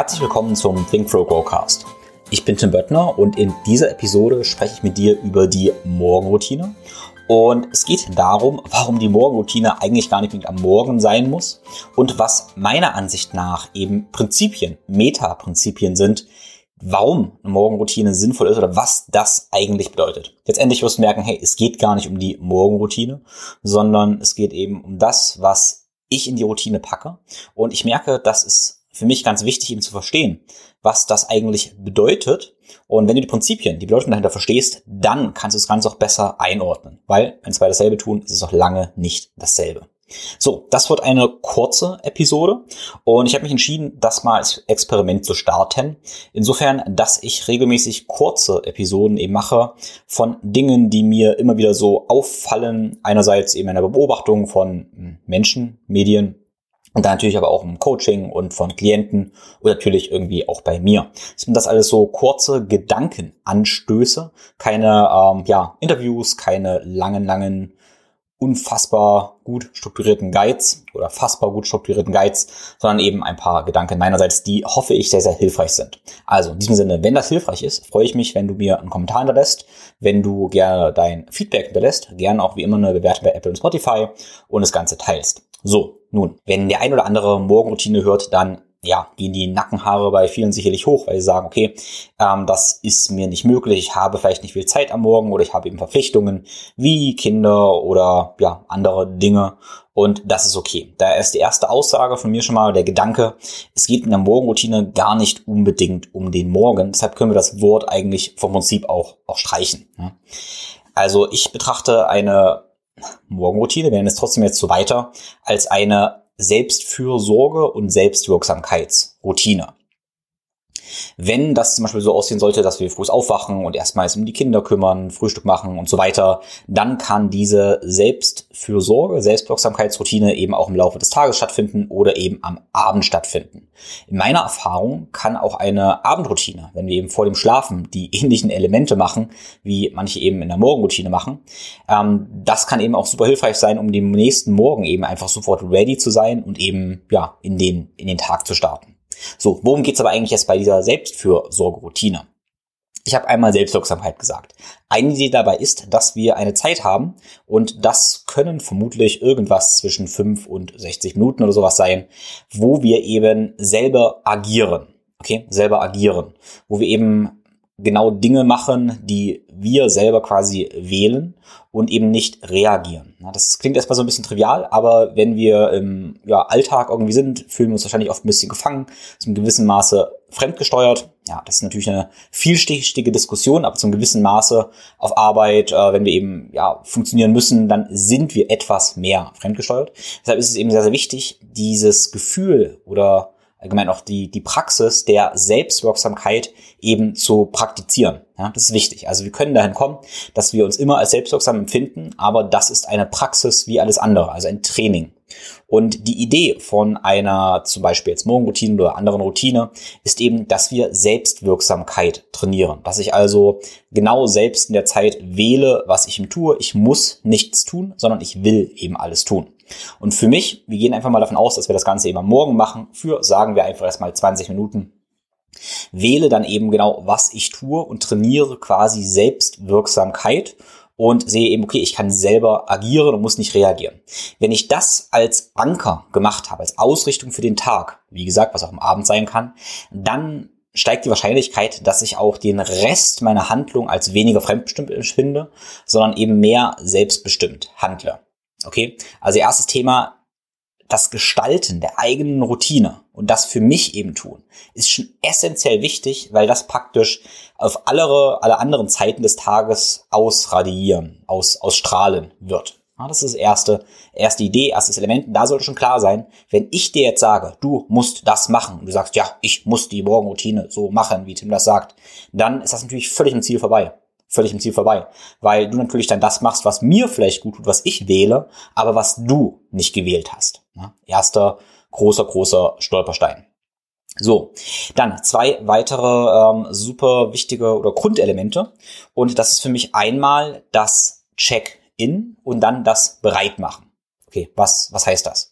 Herzlich willkommen zum Think Throw Growcast. Ich bin Tim Böttner und in dieser Episode spreche ich mit dir über die Morgenroutine. Und es geht darum, warum die Morgenroutine eigentlich gar nicht am Morgen sein muss und was meiner Ansicht nach eben Prinzipien, Meta-Prinzipien sind, warum eine Morgenroutine sinnvoll ist oder was das eigentlich bedeutet. Letztendlich wirst du merken, hey, es geht gar nicht um die Morgenroutine, sondern es geht eben um das, was ich in die Routine packe. Und ich merke, das ist für mich ganz wichtig, eben zu verstehen, was das eigentlich bedeutet. Und wenn du die Prinzipien, die Bedeutung dahinter verstehst, dann kannst du das Ganze auch besser einordnen. Weil, wenn zwei dasselbe tun, ist es auch lange nicht dasselbe. So, das wird eine kurze Episode und ich habe mich entschieden, das mal als Experiment zu starten. Insofern, dass ich regelmäßig kurze Episoden eben mache von Dingen, die mir immer wieder so auffallen. Einerseits eben in der Beobachtung von Menschen, Medien, und dann natürlich aber auch im Coaching und von Klienten und natürlich irgendwie auch bei mir. sind das alles so kurze Gedankenanstöße, keine ähm, ja, Interviews, keine langen, langen unfassbar gut strukturierten Guides oder fassbar gut strukturierten Guides, sondern eben ein paar Gedanken meinerseits, die hoffe ich sehr, sehr hilfreich sind. Also in diesem Sinne, wenn das hilfreich ist, freue ich mich, wenn du mir einen Kommentar hinterlässt, wenn du gerne dein Feedback hinterlässt, gerne auch wie immer eine Bewertung bei Apple und Spotify und das Ganze teilst. So, nun, wenn der ein oder andere Morgenroutine hört, dann ja, gehen die Nackenhaare bei vielen sicherlich hoch, weil sie sagen, okay, ähm, das ist mir nicht möglich, ich habe vielleicht nicht viel Zeit am Morgen oder ich habe eben Verpflichtungen wie Kinder oder ja, andere Dinge und das ist okay. Da ist die erste Aussage von mir schon mal der Gedanke, es geht in der Morgenroutine gar nicht unbedingt um den Morgen, deshalb können wir das Wort eigentlich vom Prinzip auch, auch streichen. Also ich betrachte eine Morgenroutine, wir nennen es trotzdem jetzt so weiter, als eine Selbstfürsorge und Selbstwirksamkeitsroutine. Wenn das zum Beispiel so aussehen sollte, dass wir früh aufwachen und erstmals um die Kinder kümmern, Frühstück machen und so weiter, dann kann diese Selbstfürsorge, Selbstwirksamkeitsroutine eben auch im Laufe des Tages stattfinden oder eben am Abend stattfinden. In meiner Erfahrung kann auch eine Abendroutine, wenn wir eben vor dem Schlafen die ähnlichen Elemente machen, wie manche eben in der Morgenroutine machen, ähm, das kann eben auch super hilfreich sein, um dem nächsten Morgen eben einfach sofort ready zu sein und eben ja in den in den Tag zu starten. So, worum geht's aber eigentlich jetzt bei dieser Selbstfürsorgeroutine? Ich habe einmal Selbstwirksamkeit gesagt. Eine Idee dabei ist, dass wir eine Zeit haben und das können vermutlich irgendwas zwischen 5 und 60 Minuten oder sowas sein, wo wir eben selber agieren. Okay, selber agieren. Wo wir eben genau Dinge machen, die wir selber quasi wählen und eben nicht reagieren. Das klingt erstmal so ein bisschen trivial, aber wenn wir im ja, Alltag irgendwie sind, fühlen wir uns wahrscheinlich oft ein bisschen gefangen, zum gewissen Maße fremdgesteuert. Ja, das ist natürlich eine vielstichige Diskussion, aber zum gewissen Maße auf Arbeit, äh, wenn wir eben ja funktionieren müssen, dann sind wir etwas mehr fremdgesteuert. Deshalb ist es eben sehr, sehr wichtig, dieses Gefühl oder allgemein auch die, die Praxis der Selbstwirksamkeit eben zu praktizieren. Ja, das ist wichtig. Also wir können dahin kommen, dass wir uns immer als selbstwirksam empfinden, aber das ist eine Praxis wie alles andere, also ein Training. Und die Idee von einer zum Beispiel jetzt Morgenroutine oder anderen Routine ist eben, dass wir Selbstwirksamkeit trainieren. Dass ich also genau selbst in der Zeit wähle, was ich ihm tue. Ich muss nichts tun, sondern ich will eben alles tun. Und für mich, wir gehen einfach mal davon aus, dass wir das Ganze eben am Morgen machen, für, sagen wir einfach erstmal 20 Minuten. Wähle dann eben genau, was ich tue und trainiere quasi Selbstwirksamkeit und sehe eben, okay, ich kann selber agieren und muss nicht reagieren. Wenn ich das als Anker gemacht habe, als Ausrichtung für den Tag, wie gesagt, was auch am Abend sein kann, dann steigt die Wahrscheinlichkeit, dass ich auch den Rest meiner Handlung als weniger fremdbestimmt empfinde, sondern eben mehr selbstbestimmt handle. Okay, also erstes Thema, das Gestalten der eigenen Routine und das für mich eben tun, ist schon essentiell wichtig, weil das praktisch auf alle, alle anderen Zeiten des Tages ausradieren, aus, ausstrahlen wird. Ja, das ist das erste, erste Idee, erstes Element. da sollte schon klar sein, wenn ich dir jetzt sage, du musst das machen und du sagst, ja, ich muss die Morgenroutine so machen, wie Tim das sagt, dann ist das natürlich völlig im Ziel vorbei völlig im Ziel vorbei. Weil du natürlich dann das machst, was mir vielleicht gut tut, was ich wähle, aber was du nicht gewählt hast. Erster großer, großer Stolperstein. So, dann zwei weitere ähm, super wichtige oder Grundelemente. Und das ist für mich einmal das Check-in und dann das Bereitmachen. Okay, was, was heißt das?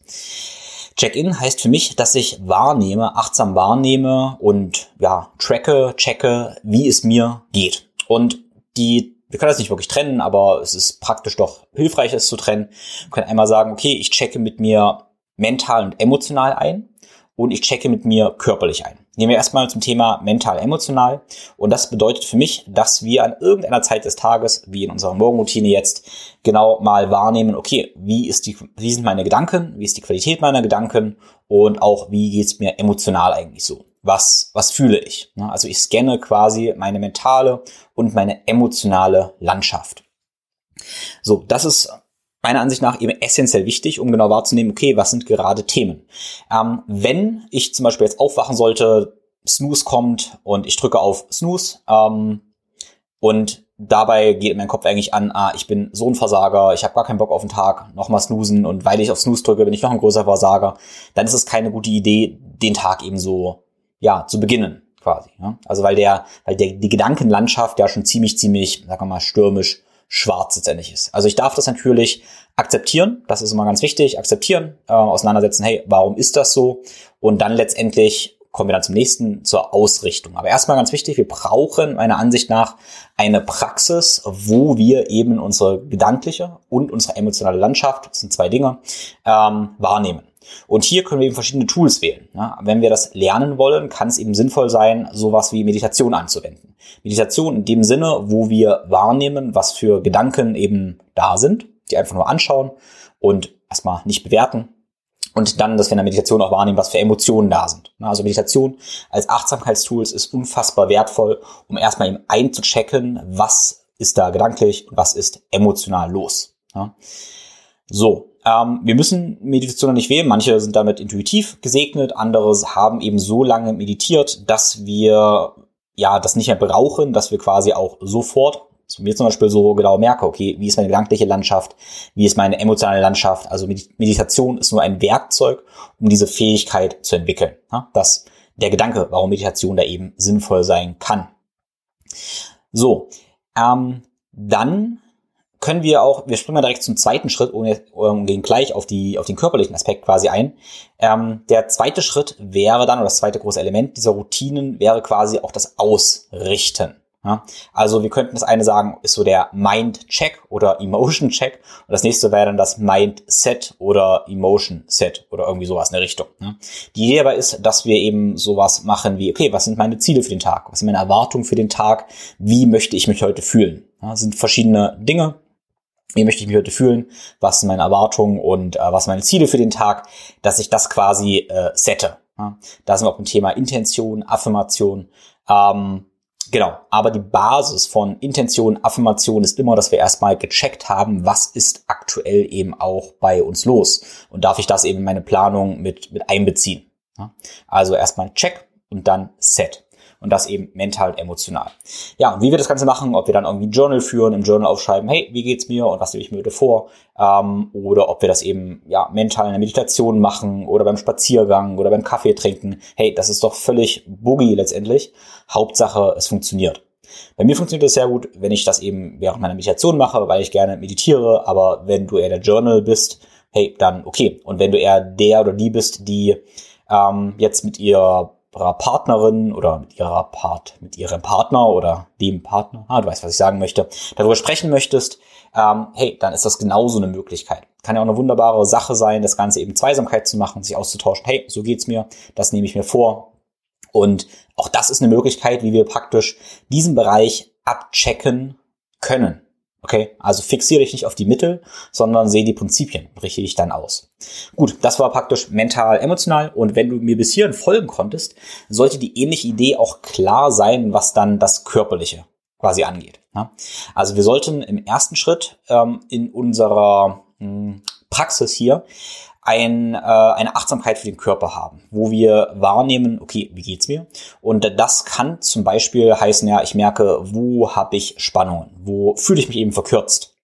Check-in heißt für mich, dass ich wahrnehme, achtsam wahrnehme und ja, tracke, checke, wie es mir geht. Und die, wir können das nicht wirklich trennen, aber es ist praktisch doch hilfreich, es zu trennen. Wir können einmal sagen, okay, ich checke mit mir mental und emotional ein und ich checke mit mir körperlich ein. Nehmen wir erstmal zum Thema mental-emotional. Und das bedeutet für mich, dass wir an irgendeiner Zeit des Tages, wie in unserer Morgenroutine jetzt, genau mal wahrnehmen, okay, wie, ist die, wie sind meine Gedanken, wie ist die Qualität meiner Gedanken und auch wie geht's mir emotional eigentlich so. Was, was fühle ich? Also ich scanne quasi meine mentale und meine emotionale Landschaft. So, das ist meiner Ansicht nach eben essentiell wichtig, um genau wahrzunehmen, okay, was sind gerade Themen. Ähm, wenn ich zum Beispiel jetzt aufwachen sollte, Snooze kommt und ich drücke auf Snooze ähm, und dabei geht mein Kopf eigentlich an, ah, ich bin so ein Versager, ich habe gar keinen Bock auf den Tag, nochmal snoosen und weil ich auf Snooze drücke, bin ich noch ein größer Versager, dann ist es keine gute Idee, den Tag eben so, ja, zu beginnen quasi. Ja? Also weil der, weil der, die Gedankenlandschaft ja schon ziemlich, ziemlich, sagen wir mal, stürmisch schwarz letztendlich ist. Also ich darf das natürlich akzeptieren, das ist immer ganz wichtig, akzeptieren, äh, auseinandersetzen, hey, warum ist das so? Und dann letztendlich kommen wir dann zum nächsten, zur Ausrichtung. Aber erstmal ganz wichtig, wir brauchen meiner Ansicht nach eine Praxis, wo wir eben unsere gedankliche und unsere emotionale Landschaft, das sind zwei Dinge, ähm, wahrnehmen. Und hier können wir eben verschiedene Tools wählen. Ja, wenn wir das lernen wollen, kann es eben sinnvoll sein, sowas wie Meditation anzuwenden. Meditation in dem Sinne, wo wir wahrnehmen, was für Gedanken eben da sind, die einfach nur anschauen und erstmal nicht bewerten. Und dann, dass wir in der Meditation auch wahrnehmen, was für Emotionen da sind. Also Meditation als Achtsamkeitstools ist unfassbar wertvoll, um erstmal eben einzuchecken, was ist da gedanklich und was ist emotional los. Ja. So, ähm, wir müssen Meditation nicht wählen. Manche sind damit intuitiv gesegnet, andere haben eben so lange meditiert, dass wir ja das nicht mehr brauchen, dass wir quasi auch sofort so mir zum Beispiel so genau merke, okay, wie ist meine gedankliche Landschaft, wie ist meine emotionale Landschaft. Also Meditation ist nur ein Werkzeug, um diese Fähigkeit zu entwickeln. Ja, das der Gedanke, warum Meditation da eben sinnvoll sein kann. So, ähm, dann können wir auch, wir springen mal direkt zum zweiten Schritt und um, gehen gleich auf, die, auf den körperlichen Aspekt quasi ein. Ähm, der zweite Schritt wäre dann, oder das zweite große Element dieser Routinen wäre quasi auch das Ausrichten. Ja? Also wir könnten das eine sagen, ist so der Mind-Check oder Emotion-Check und das nächste wäre dann das Mind-Set oder Emotion-Set oder irgendwie sowas in der Richtung. Ne? Die Idee dabei ist, dass wir eben sowas machen wie, okay, was sind meine Ziele für den Tag? Was sind meine Erwartungen für den Tag? Wie möchte ich mich heute fühlen? Ja, sind verschiedene Dinge, wie möchte ich mich heute fühlen, was sind meine Erwartungen und äh, was sind meine Ziele für den Tag, dass ich das quasi äh, sette. Ja? Da sind wir auch im Thema Intention, Affirmation. Ähm, genau, aber die Basis von Intention, Affirmation ist immer, dass wir erstmal gecheckt haben, was ist aktuell eben auch bei uns los und darf ich das eben in meine Planung mit, mit einbeziehen. Ja? Also erstmal Check und dann Set und das eben mental und emotional. Ja, und wie wir das Ganze machen, ob wir dann irgendwie ein Journal führen, im Journal aufschreiben, hey, wie geht's mir und was nehme ich mir heute vor, ähm, oder ob wir das eben ja mental in der Meditation machen oder beim Spaziergang oder beim Kaffee trinken. Hey, das ist doch völlig boogie letztendlich. Hauptsache, es funktioniert. Bei mir funktioniert das sehr gut, wenn ich das eben während meiner Meditation mache, weil ich gerne meditiere, aber wenn du eher der Journal bist, hey, dann okay. Und wenn du eher der oder die bist, die ähm, jetzt mit ihr ihrer Partnerin oder mit ihrer Part, mit ihrem Partner oder dem Partner, ah, du weißt, was ich sagen möchte, darüber sprechen möchtest, ähm, hey, dann ist das genauso eine Möglichkeit. Kann ja auch eine wunderbare Sache sein, das Ganze eben Zweisamkeit zu machen, sich auszutauschen. Hey, so geht's mir, das nehme ich mir vor. Und auch das ist eine Möglichkeit, wie wir praktisch diesen Bereich abchecken können. Okay, also fixiere dich nicht auf die Mittel, sondern sehe die Prinzipien, richte dich dann aus. Gut, das war praktisch mental, emotional und wenn du mir bis hierhin folgen konntest, sollte die ähnliche Idee auch klar sein, was dann das Körperliche quasi angeht. Also wir sollten im ersten Schritt ähm, in unserer hm, Praxis hier ein, äh, eine Achtsamkeit für den Körper haben, wo wir wahrnehmen, okay, wie geht's mir? Und das kann zum Beispiel heißen, ja, ich merke, wo habe ich Spannungen, wo fühle ich mich eben verkürzt.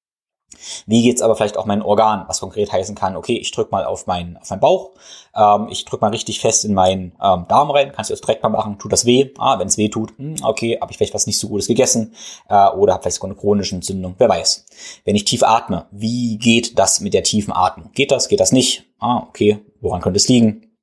Wie geht's aber vielleicht auch meinen Organ, was konkret heißen kann, okay, ich drücke mal auf meinen, auf meinen Bauch, ähm, ich drücke mal richtig fest in meinen ähm, Darm rein, kannst du das direkt mal machen, tut das weh? Ah, wenn es weh tut, hm, okay, habe ich vielleicht was nicht so Gutes gegessen äh, oder habe vielleicht sogar eine chronische Entzündung, wer weiß. Wenn ich tief atme, wie geht das mit der tiefen Atmung? Geht das, geht das nicht? Ah, okay, woran könnte es liegen?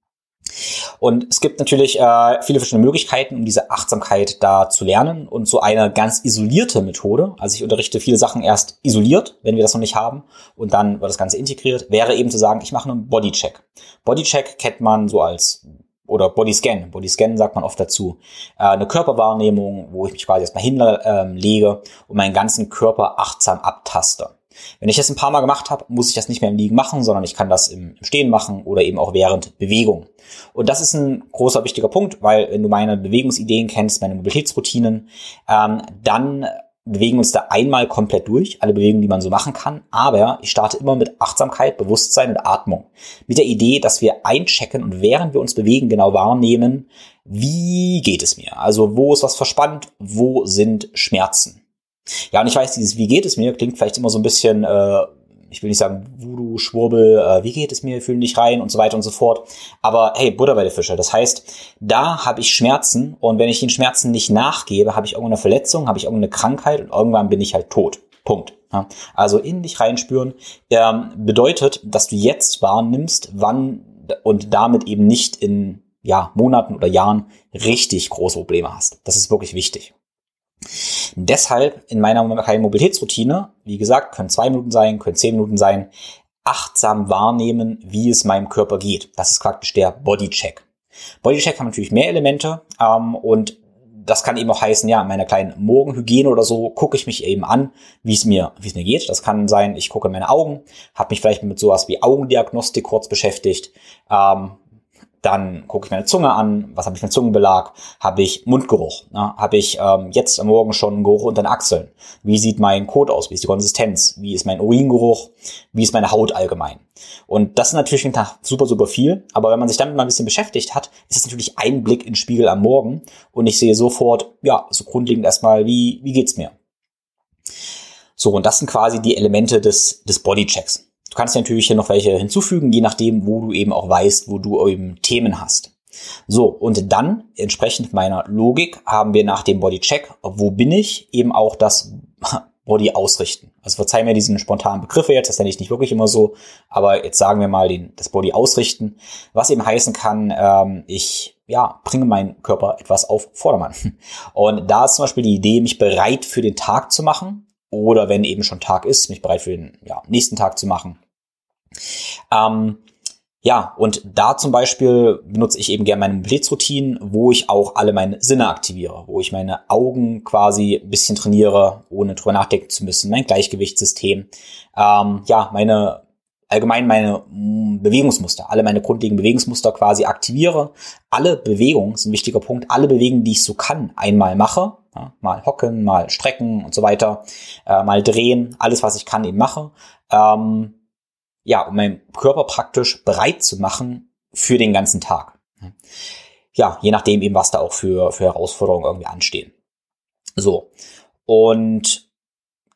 Und es gibt natürlich äh, viele verschiedene Möglichkeiten, um diese Achtsamkeit da zu lernen. Und so eine ganz isolierte Methode, also ich unterrichte viele Sachen erst isoliert, wenn wir das noch nicht haben, und dann wird das Ganze integriert, wäre eben zu sagen, ich mache einen Bodycheck. Bodycheck kennt man so als oder Bodyscan. Bodyscan sagt man oft dazu. Äh, eine Körperwahrnehmung, wo ich mich quasi erstmal hinlege ähm, und meinen ganzen Körper achtsam abtaste. Wenn ich das ein paar Mal gemacht habe, muss ich das nicht mehr im Liegen machen, sondern ich kann das im, Stehen machen oder eben auch während Bewegung. Und das ist ein großer wichtiger Punkt, weil wenn du meine Bewegungsideen kennst, meine Mobilitätsroutinen, ähm, dann bewegen uns da einmal komplett durch, alle Bewegungen, die man so machen kann. Aber ich starte immer mit Achtsamkeit, Bewusstsein und Atmung. Mit der Idee, dass wir einchecken und während wir uns bewegen, genau wahrnehmen, wie geht es mir? Also wo ist was verspannt? Wo sind Schmerzen? Ja, und ich weiß, dieses Wie geht es mir klingt vielleicht immer so ein bisschen, äh, ich will nicht sagen Voodoo, Schwurbel, äh, wie geht es mir, fühlen dich rein und so weiter und so fort. Aber hey, Butter bei der Fische. Das heißt, da habe ich Schmerzen und wenn ich den Schmerzen nicht nachgebe, habe ich irgendeine Verletzung, habe ich irgendeine Krankheit und irgendwann bin ich halt tot. Punkt. Ja, also in dich reinspüren ähm, bedeutet, dass du jetzt wahrnimmst, wann und damit eben nicht in ja, Monaten oder Jahren richtig große Probleme hast. Das ist wirklich wichtig. Deshalb in meiner Mobilitätsroutine, wie gesagt, können zwei Minuten sein, können zehn Minuten sein, achtsam wahrnehmen, wie es meinem Körper geht. Das ist praktisch der Bodycheck. Bodycheck hat natürlich mehr Elemente ähm, und das kann eben auch heißen, ja, in meiner kleinen Morgenhygiene oder so gucke ich mich eben an, wie es mir, wie es mir geht. Das kann sein, ich gucke meine Augen, habe mich vielleicht mit sowas wie Augendiagnostik kurz beschäftigt, ähm, dann gucke ich meine Zunge an, was habe ich für Zungenbelag, habe ich Mundgeruch, ne? habe ich ähm, jetzt am Morgen schon einen Geruch unter den Achseln, wie sieht mein Kot aus, wie ist die Konsistenz, wie ist mein Uringeruch, wie ist meine Haut allgemein. Und das ist natürlich Tag super, super viel, aber wenn man sich damit mal ein bisschen beschäftigt hat, ist es natürlich ein Blick in den Spiegel am Morgen und ich sehe sofort, ja, so grundlegend erstmal, wie, wie geht's mir? So, und das sind quasi die Elemente des, des Bodychecks. Du kannst natürlich hier noch welche hinzufügen, je nachdem, wo du eben auch weißt, wo du eben Themen hast. So, und dann, entsprechend meiner Logik, haben wir nach dem Bodycheck, wo bin ich, eben auch das Body ausrichten. Also verzeih mir diesen spontanen Begriffe jetzt, das nenne ich nicht wirklich immer so, aber jetzt sagen wir mal den, das Body ausrichten, was eben heißen kann, ähm, ich ja, bringe meinen Körper etwas auf Vordermann. Und da ist zum Beispiel die Idee, mich bereit für den Tag zu machen, oder wenn eben schon Tag ist, mich bereit für den ja, nächsten Tag zu machen. Ähm, ja, und da zum Beispiel benutze ich eben gerne meine Mobilitätsroutinen, wo ich auch alle meine Sinne aktiviere, wo ich meine Augen quasi ein bisschen trainiere, ohne drüber nachdenken zu müssen, mein Gleichgewichtssystem, ähm, ja, meine allgemein meine mm, Bewegungsmuster, alle meine grundlegenden Bewegungsmuster quasi aktiviere. Alle Bewegungen, ist ein wichtiger Punkt, alle Bewegungen, die ich so kann, einmal mache ja, mal hocken, mal strecken und so weiter, äh, mal drehen, alles, was ich kann, eben mache. Ähm, ja, um meinen Körper praktisch bereit zu machen für den ganzen Tag. Ja, je nachdem eben, was da auch für, für Herausforderungen irgendwie anstehen. So. Und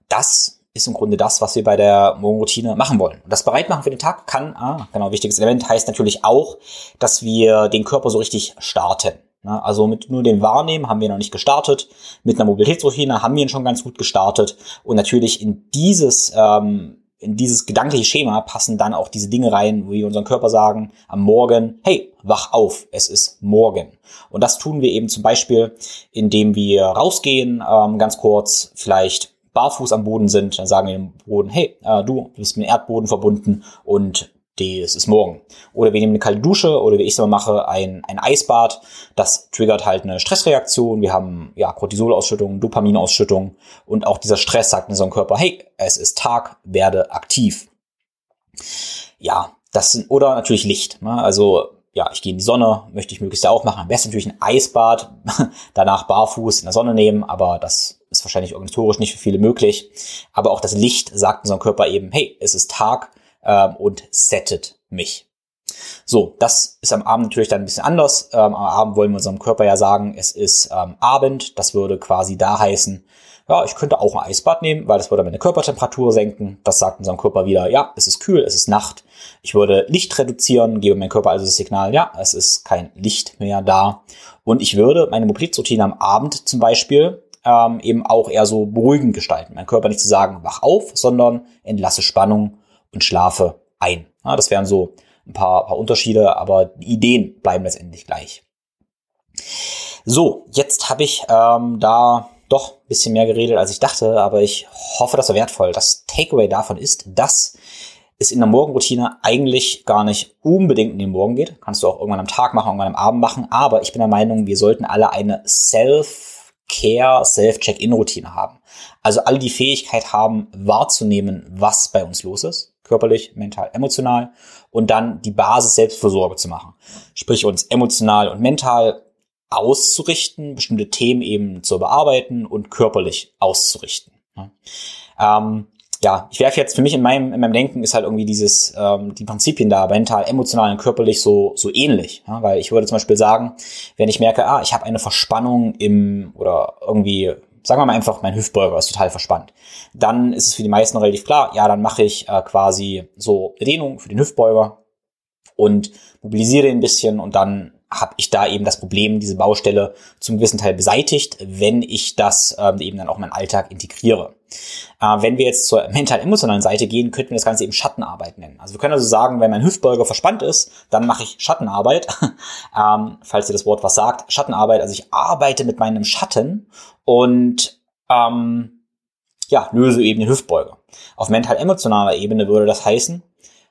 das ist im Grunde das, was wir bei der Morgenroutine machen wollen. Und das Bereitmachen für den Tag kann, ah, genau, wichtiges Element heißt natürlich auch, dass wir den Körper so richtig starten. Also mit nur dem Wahrnehmen haben wir noch nicht gestartet. Mit einer Mobilitätsroutine haben wir ihn schon ganz gut gestartet. Und natürlich in dieses, ähm, in dieses gedankliche Schema passen dann auch diese Dinge rein, wo wir unseren Körper sagen am Morgen, hey, wach auf, es ist morgen. Und das tun wir eben zum Beispiel, indem wir rausgehen, ähm, ganz kurz, vielleicht barfuß am Boden sind, dann sagen wir dem Boden, hey, äh, du, du bist mit dem Erdboden verbunden und das ist morgen. Oder wir nehmen eine kalte Dusche oder wie ich es immer mache, ein, ein Eisbad. Das triggert halt eine Stressreaktion. Wir haben ja Cortisolausschüttung, Dopaminausschüttung und auch dieser Stress sagt in unserem Körper, hey, es ist Tag, werde aktiv. Ja, das sind, oder natürlich Licht. Ne? Also ja, ich gehe in die Sonne, möchte ich möglichst auch machen. Am besten natürlich ein Eisbad, danach barfuß in der Sonne nehmen, aber das ist wahrscheinlich organisatorisch nicht für viele möglich. Aber auch das Licht sagt unserem Körper eben, hey, es ist Tag, ähm, und settet mich. So, das ist am Abend natürlich dann ein bisschen anders. Ähm, am Abend wollen wir unserem Körper ja sagen, es ist ähm, Abend. Das würde quasi da heißen, ja, ich könnte auch ein Eisbad nehmen, weil das würde meine Körpertemperatur senken. Das sagt unserem Körper wieder, ja, es ist kühl, es ist Nacht. Ich würde Licht reduzieren, gebe meinem Körper also das Signal, ja, es ist kein Licht mehr da. Und ich würde meine Mobilitätsroutine am Abend zum Beispiel ähm, eben auch eher so beruhigend gestalten. Mein Körper nicht zu sagen, wach auf, sondern entlasse Spannung und schlafe ein. Ja, das wären so ein paar, paar Unterschiede, aber die Ideen bleiben letztendlich gleich. So, jetzt habe ich ähm, da doch ein bisschen mehr geredet, als ich dachte, aber ich hoffe, das war wertvoll. Das Takeaway davon ist, dass es in der Morgenroutine eigentlich gar nicht unbedingt in den Morgen geht. Kannst du auch irgendwann am Tag machen, irgendwann am Abend machen. Aber ich bin der Meinung, wir sollten alle eine Self-Care, Self-Check-In-Routine haben. Also alle die Fähigkeit haben, wahrzunehmen, was bei uns los ist. Körperlich, mental, emotional. Und dann die Basis Selbstversorge zu machen. Sprich uns emotional und mental auszurichten, bestimmte Themen eben zu bearbeiten und körperlich auszurichten. Ja, ähm, ja ich werfe jetzt für mich in meinem, in meinem Denken ist halt irgendwie dieses, ähm, die Prinzipien da, mental, emotional und körperlich so, so ähnlich. Ja, weil ich würde zum Beispiel sagen, wenn ich merke, ah, ich habe eine Verspannung im, oder irgendwie, sagen wir mal einfach, mein Hüftbeuger ist total verspannt, dann ist es für die meisten relativ klar, ja, dann mache ich äh, quasi so Dehnung für den Hüftbeuger und mobilisiere ihn ein bisschen und dann habe ich da eben das Problem, diese Baustelle zum gewissen Teil beseitigt, wenn ich das ähm, eben dann auch in meinen Alltag integriere. Äh, wenn wir jetzt zur mental-emotionalen Seite gehen, könnten wir das Ganze eben Schattenarbeit nennen. Also wir können also sagen, wenn mein Hüftbeuger verspannt ist, dann mache ich Schattenarbeit, ähm, falls ihr das Wort was sagt. Schattenarbeit, also ich arbeite mit meinem Schatten und ähm, ja, löse eben den Hüftbeuger. Auf mental-emotionaler Ebene würde das heißen,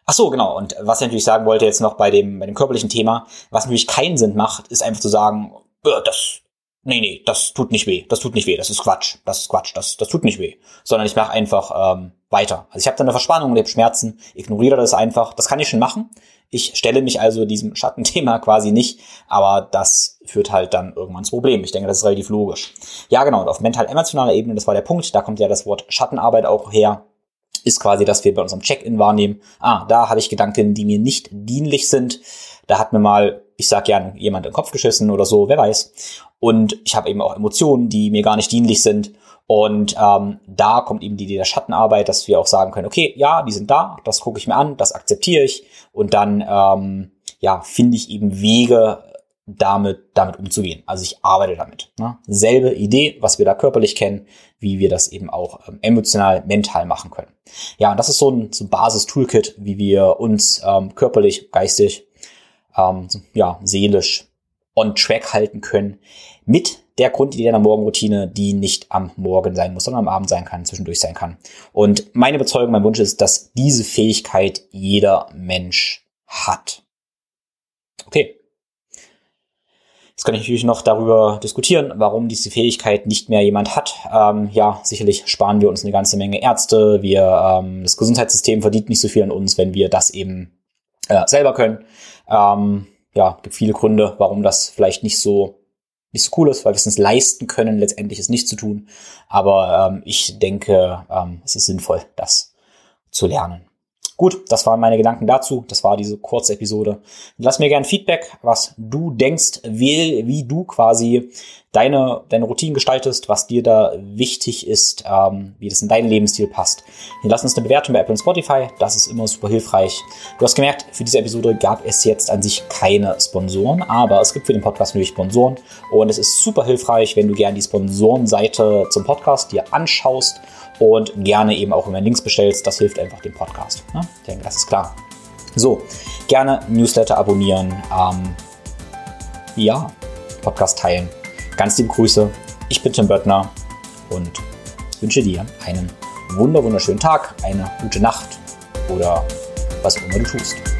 Ach so, genau. Und was ich natürlich sagen wollte jetzt noch bei dem, bei dem körperlichen Thema, was natürlich keinen Sinn macht, ist einfach zu sagen, äh, das, nee, nee, das tut nicht weh, das tut nicht weh, das ist Quatsch, das ist Quatsch, das, das tut nicht weh. Sondern ich mache einfach ähm, weiter. Also ich habe dann eine Verspannung, ich habe Schmerzen, ignoriere das einfach. Das kann ich schon machen. Ich stelle mich also diesem Schattenthema quasi nicht, aber das führt halt dann irgendwann ins Problem. Ich denke, das ist relativ logisch. Ja, genau. Und auf mental-emotionaler Ebene, das war der Punkt, da kommt ja das Wort Schattenarbeit auch her ist quasi, dass wir bei unserem Check-in wahrnehmen, ah, da habe ich Gedanken, die mir nicht dienlich sind. Da hat mir mal, ich sag gern, jemand in den Kopf geschissen oder so, wer weiß. Und ich habe eben auch Emotionen, die mir gar nicht dienlich sind. Und ähm, da kommt eben die Idee der Schattenarbeit, dass wir auch sagen können, okay, ja, die sind da, das gucke ich mir an, das akzeptiere ich. Und dann ähm, ja, finde ich eben Wege, damit, damit umzugehen. Also ich arbeite damit. Ne? Selbe Idee, was wir da körperlich kennen, wie wir das eben auch ähm, emotional, mental machen können. Ja, und das ist so ein, so ein Basis-Toolkit, wie wir uns ähm, körperlich, geistig, ähm, ja, seelisch on track halten können mit der Grundidee einer Morgenroutine, die nicht am Morgen sein muss, sondern am Abend sein kann, zwischendurch sein kann. Und meine Überzeugung, mein Wunsch ist, dass diese Fähigkeit jeder Mensch hat. Okay, Jetzt kann ich natürlich noch darüber diskutieren, warum diese Fähigkeit nicht mehr jemand hat. Ähm, ja, sicherlich sparen wir uns eine ganze Menge Ärzte. Wir, ähm, das Gesundheitssystem verdient nicht so viel an uns, wenn wir das eben äh, selber können. Ähm, ja, gibt viele Gründe, warum das vielleicht nicht so nicht so cool ist, weil wir es uns leisten können, letztendlich es nicht zu tun. Aber ähm, ich denke, ähm, es ist sinnvoll, das zu lernen. Gut, das waren meine Gedanken dazu. Das war diese kurze Episode. Lass mir gerne Feedback, was du denkst, wie, wie du quasi deine, deine Routine gestaltest, was dir da wichtig ist, ähm, wie das in deinen Lebensstil passt. Lass uns eine Bewertung bei Apple und Spotify. Das ist immer super hilfreich. Du hast gemerkt, für diese Episode gab es jetzt an sich keine Sponsoren, aber es gibt für den Podcast natürlich Sponsoren und es ist super hilfreich, wenn du gerne die Sponsorenseite zum Podcast dir anschaust und gerne eben auch immer Links bestellst. Das hilft einfach dem Podcast. Ne? Ich denke, das ist klar. So, gerne Newsletter abonnieren. Ähm, ja, Podcast teilen. Ganz liebe Grüße. Ich bin Tim Böttner und wünsche dir einen wunderschönen Tag, eine gute Nacht oder was auch immer du tust.